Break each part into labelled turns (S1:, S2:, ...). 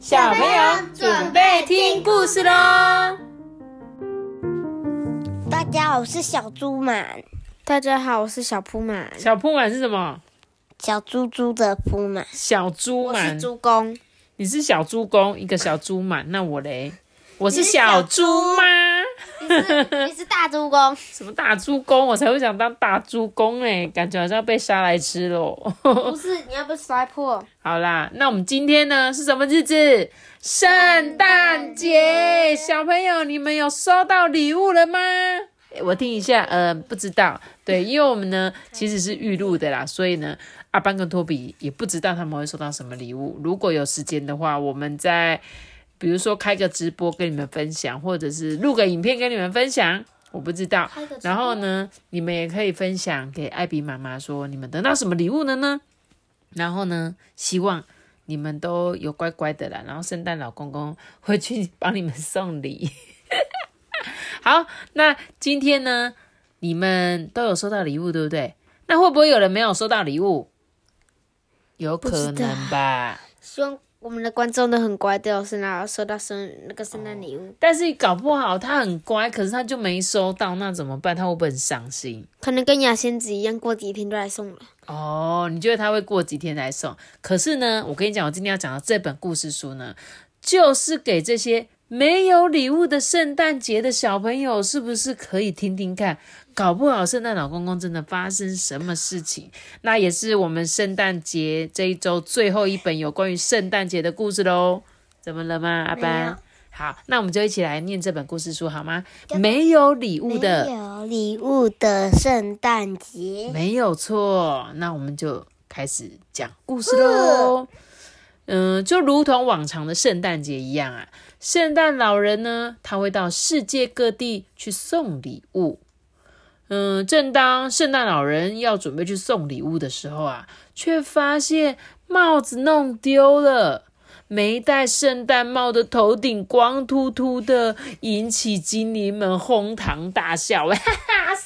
S1: 小朋友准备听故事喽！
S2: 大家好，我是小猪满，
S3: 大家好，我是小铺满，
S1: 小铺满是什么？
S2: 小猪猪的铺满。
S1: 小猪
S3: 我
S1: 满
S3: 是，猪公。
S1: 你是小猪公，一个小猪满。那我嘞，我是小猪妈。
S3: 你是大猪公，
S1: 什么大猪公？我才会想当大猪公哎，感觉好像被杀来吃喽。
S3: 不是你要被摔破。
S1: 好啦，那我们今天呢是什么日子？圣诞节。小朋友，你们有收到礼物了吗？诶我听一下，呃，不知道。对，因为我们呢其实是预录的啦，所以呢，阿班跟托比也不知道他们会收到什么礼物。如果有时间的话，我们再比如说开个直播跟你们分享，或者是录个影片跟你们分享。我不知道然后呢，你们也可以分享给艾比妈妈说你们得到什么礼物了呢？然后呢，希望你们都有乖乖的啦，然后圣诞老公公会去帮你们送礼。好，那今天呢，你们都有收到礼物，对不对？那会不会有人没有收到礼物？有可能吧，
S3: 希望我们的观众都很乖，都有圣诞收到生那个圣诞礼物。
S1: 但是搞不好他很乖，可是他就没收到，那怎么办？他会不会很伤心？
S3: 可能跟雅仙子一样，过几天就来送了。
S1: 哦，你觉得他会过几天来送？可是呢，我跟你讲，我今天要讲的这本故事书呢，就是给这些没有礼物的圣诞节的小朋友，是不是可以听听看？搞不好圣诞老公公真的发生什么事情？那也是我们圣诞节这一周最后一本有关于圣诞节的故事喽。怎么了吗，阿班？好，那我们就一起来念这本故事书好吗？没有礼物的
S2: 没有礼物的圣诞节，
S1: 没有错，那我们就开始讲故事喽。嗯，就如同往常的圣诞节一样啊，圣诞老人呢，他会到世界各地去送礼物。嗯，正当圣诞老人要准备去送礼物的时候啊，却发现帽子弄丢了。没戴圣诞帽的头顶光秃秃的，引起精灵们哄堂大笑。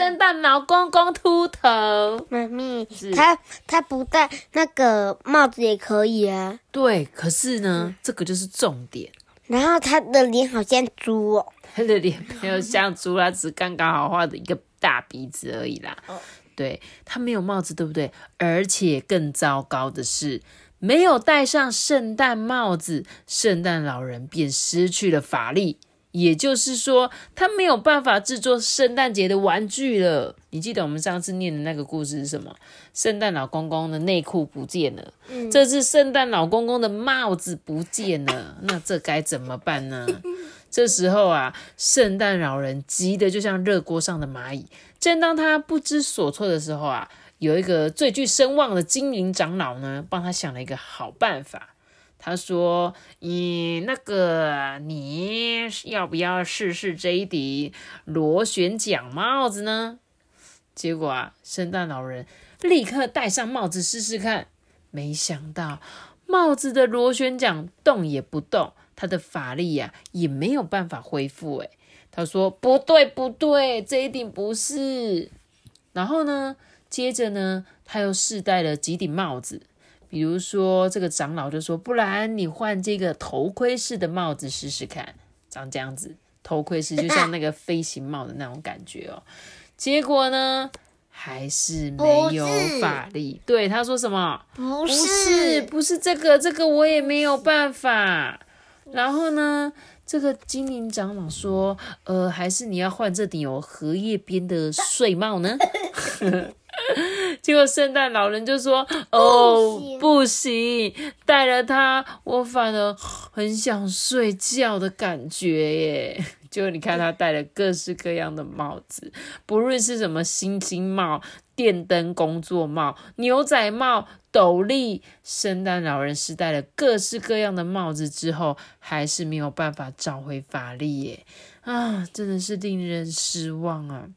S1: 圣诞老公公秃头。
S2: 妈咪，他他不戴那个帽子也可以啊。
S1: 对，可是呢，这个就是重点。
S2: 然后他的脸好像猪哦，
S1: 他的脸没有像猪啦，只刚刚好画的一个大鼻子而已啦。对他没有帽子，对不对？而且更糟糕的是，没有戴上圣诞帽子，圣诞老人便失去了法力。也就是说，他没有办法制作圣诞节的玩具了。你记得我们上次念的那个故事是什么？圣诞老公公的内裤不见了，这次圣诞老公公的帽子不见了，那这该怎么办呢？这时候啊，圣诞老人急得就像热锅上的蚂蚁。正当他不知所措的时候啊，有一个最具声望的精灵长老呢，帮他想了一个好办法。他说：“你那个，你要不要试试这一顶螺旋桨帽子呢？”结果啊，圣诞老人立刻戴上帽子试试看。没想到帽子的螺旋桨动也不动，他的法力呀、也没有办法恢复。诶，他说：“不对，不对，这一顶不是。”然后呢，接着呢，他又试戴了几顶帽子。比如说，这个长老就说：“不然你换这个头盔式的帽子试试看，长这样子，头盔式就像那个飞行帽的那种感觉哦。”结果呢，还是没有法力。对，他说什么？
S2: 不
S1: 不是，不是这个，这个我也没有办法。然后呢，这个精灵长老说：“呃，还是你要换这顶有荷叶边的睡帽呢？” 结果圣诞老人就说：“哦，不行，戴了它，我反而很想睡觉的感觉耶。”就你看他戴了各式各样的帽子，不论是什么星星帽、电灯工作帽、牛仔帽、斗笠，圣诞老人是戴了各式各样的帽子之后，还是没有办法找回法力耶！啊，真的是令人失望啊！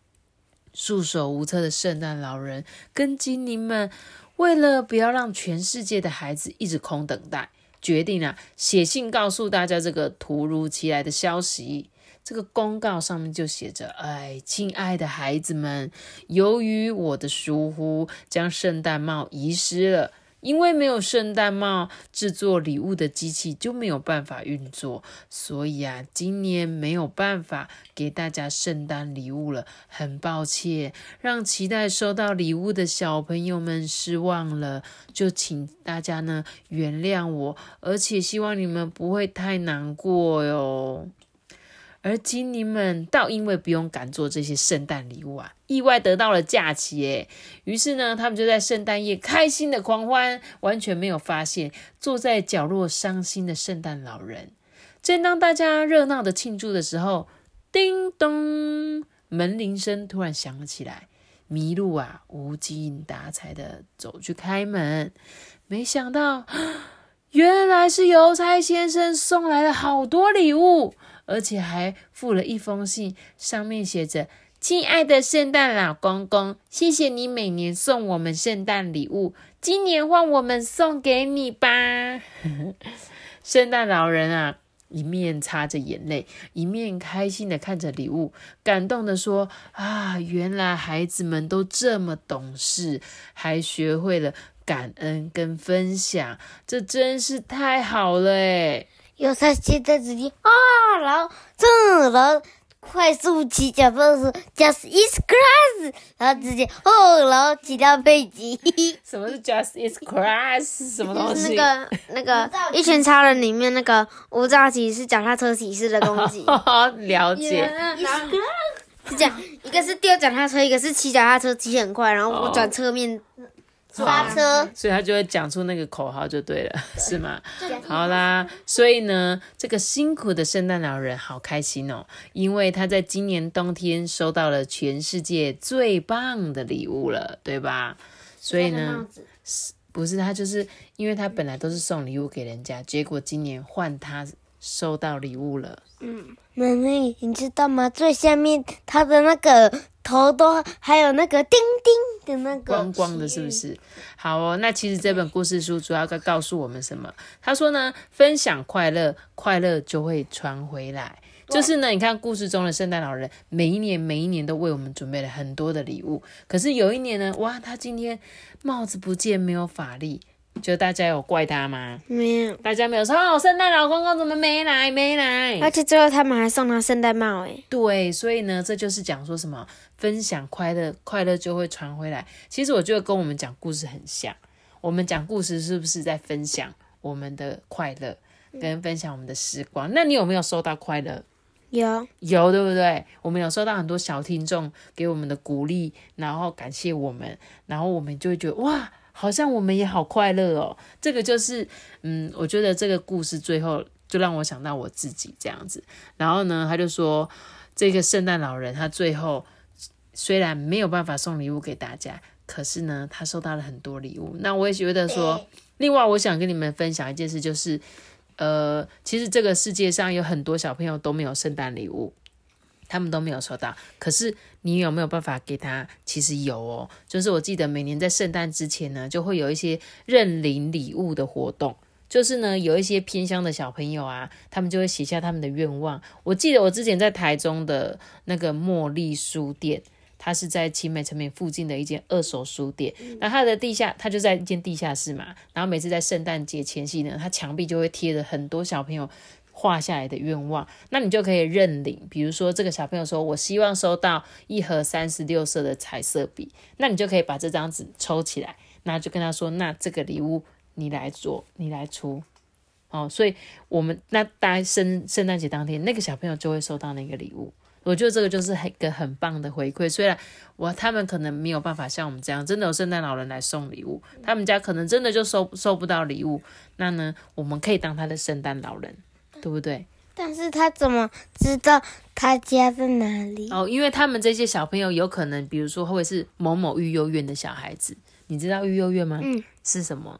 S1: 束手无策的圣诞老人跟精灵们，为了不要让全世界的孩子一直空等待，决定啊写信告诉大家这个突如其来的消息。这个公告上面就写着：“哎，亲爱的孩子们，由于我的疏忽，将圣诞帽遗失了。因为没有圣诞帽，制作礼物的机器就没有办法运作，所以啊，今年没有办法给大家圣诞礼物了，很抱歉，让期待收到礼物的小朋友们失望了，就请大家呢原谅我，而且希望你们不会太难过哟。而精灵们倒因为不用赶做这些圣诞礼物啊，意外得到了假期耶。于是呢，他们就在圣诞夜开心的狂欢，完全没有发现坐在角落伤心的圣诞老人。正当大家热闹的庆祝的时候，叮咚，门铃声突然响了起来。麋鹿啊，无精打采的走去开门，没想到，原来是邮差先生送来了好多礼物。而且还附了一封信，上面写着：“亲爱的圣诞老公公，谢谢你每年送我们圣诞礼物，今年换我们送给你吧。”圣诞老人啊，一面擦着眼泪，一面开心的看着礼物，感动的说：“啊，原来孩子们都这么懂事，还学会了感恩跟分享，这真是太好了诶
S2: 有他现在直接啊，然后这，然后快速骑脚踏车，just is crash，然后直接哦，然后骑到飞机。
S1: 什么是 just is crash？什么东西？
S3: 那个那个一群超人里面那个无照骑是脚踏车骑士的攻击。
S1: 了解。
S3: 是这样，一个是丢脚踏车，一个是骑脚踏车骑很快，然后我转侧面。
S2: 刹车，
S1: 所以他就会讲出那个口号就对了，是吗？好啦，所以呢，这个辛苦的圣诞老人好开心哦，因为他在今年冬天收到了全世界最棒的礼物了，对吧？所以呢，是不是他就是因为他本来都是送礼物给人家，结果今年换他收到礼物了。
S2: 嗯，妹妹，你知道吗？最下面他的那个。头都还有那个叮叮的那个
S1: 光光的，是不是？好哦，那其实这本故事书主要在告诉我们什么？他说呢，分享快乐，快乐就会传回来。就是呢，你看故事中的圣诞老人，每一年每一年都为我们准备了很多的礼物。可是有一年呢，哇，他今天帽子不见，没有法力。就大家有怪他吗？
S3: 没有，
S1: 大家没有说哦，圣诞老公公怎么没来？没来。
S3: 而且最后他们还送他圣诞帽，诶。
S1: 对，所以呢，这就是讲说什么分享快乐，快乐就会传回来。其实我觉得跟我们讲故事很像。我们讲故事是不是在分享我们的快乐，跟分享我们的时光？那你有没有收到快乐？
S3: 有，
S1: 有，对不对？我们有收到很多小听众给我们的鼓励，然后感谢我们，然后我们就会觉得哇。好像我们也好快乐哦，这个就是，嗯，我觉得这个故事最后就让我想到我自己这样子。然后呢，他就说，这个圣诞老人他最后虽然没有办法送礼物给大家，可是呢，他收到了很多礼物。那我也觉得说，另外我想跟你们分享一件事，就是，呃，其实这个世界上有很多小朋友都没有圣诞礼物。他们都没有收到，可是你有没有办法给他？其实有哦，就是我记得每年在圣诞之前呢，就会有一些认领礼物的活动，就是呢有一些偏乡的小朋友啊，他们就会写下他们的愿望。我记得我之前在台中的那个茉莉书店，它是在青美成品附近的一间二手书店，那它的地下，它就在一间地下室嘛，然后每次在圣诞节前夕呢，它墙壁就会贴着很多小朋友。画下来的愿望，那你就可以认领。比如说，这个小朋友说：“我希望收到一盒三十六色的彩色笔。”那你就可以把这张纸抽起来，那就跟他说：“那这个礼物你来做，你来出。”哦，所以我们那大概圣圣诞节当天，那个小朋友就会收到那个礼物。我觉得这个就是一个很棒的回馈。虽然我他们可能没有办法像我们这样，真的有圣诞老人来送礼物，他们家可能真的就收收不到礼物。那呢，我们可以当他的圣诞老人。对不对？
S2: 但是他怎么知道他家在哪里？
S1: 哦，因为他们这些小朋友有可能，比如说会是某某育幼院的小孩子，你知道育幼院吗？嗯，是什么？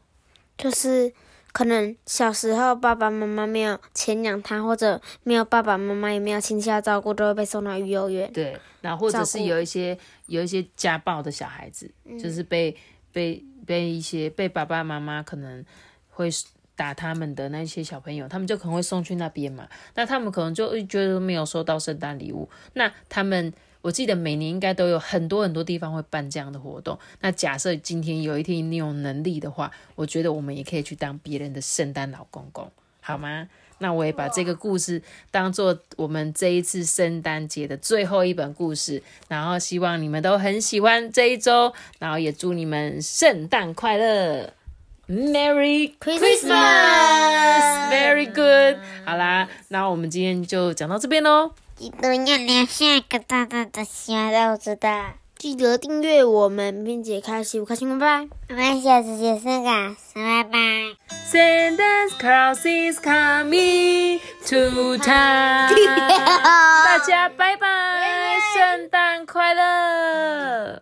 S3: 就是可能小时候爸爸妈妈没有钱养他，或者没有爸爸妈妈也没有亲戚要照顾，都会被送到育幼院。
S1: 对，然后或者是有一些有一些家暴的小孩子，就是被被被一些被爸爸妈妈可能会。打他们的那些小朋友，他们就可能会送去那边嘛。那他们可能就觉得没有收到圣诞礼物。那他们我记得每年应该都有很多很多地方会办这样的活动。那假设今天有一天你有能力的话，我觉得我们也可以去当别人的圣诞老公公，好吗？那我也把这个故事当做我们这一次圣诞节的最后一本故事，然后希望你们都很喜欢这一周，然后也祝你们圣诞快乐，Merry Christmas，Very good。好啦，那我们今天就讲到这边喽。
S2: 记得要留下一个大大的小豆子的，
S3: 记得订阅我们，并且开启五颗星，拜拜。
S2: 我们下次见，三个，拜拜。
S1: Santa Claus is coming to town，大家拜拜，圣诞快乐。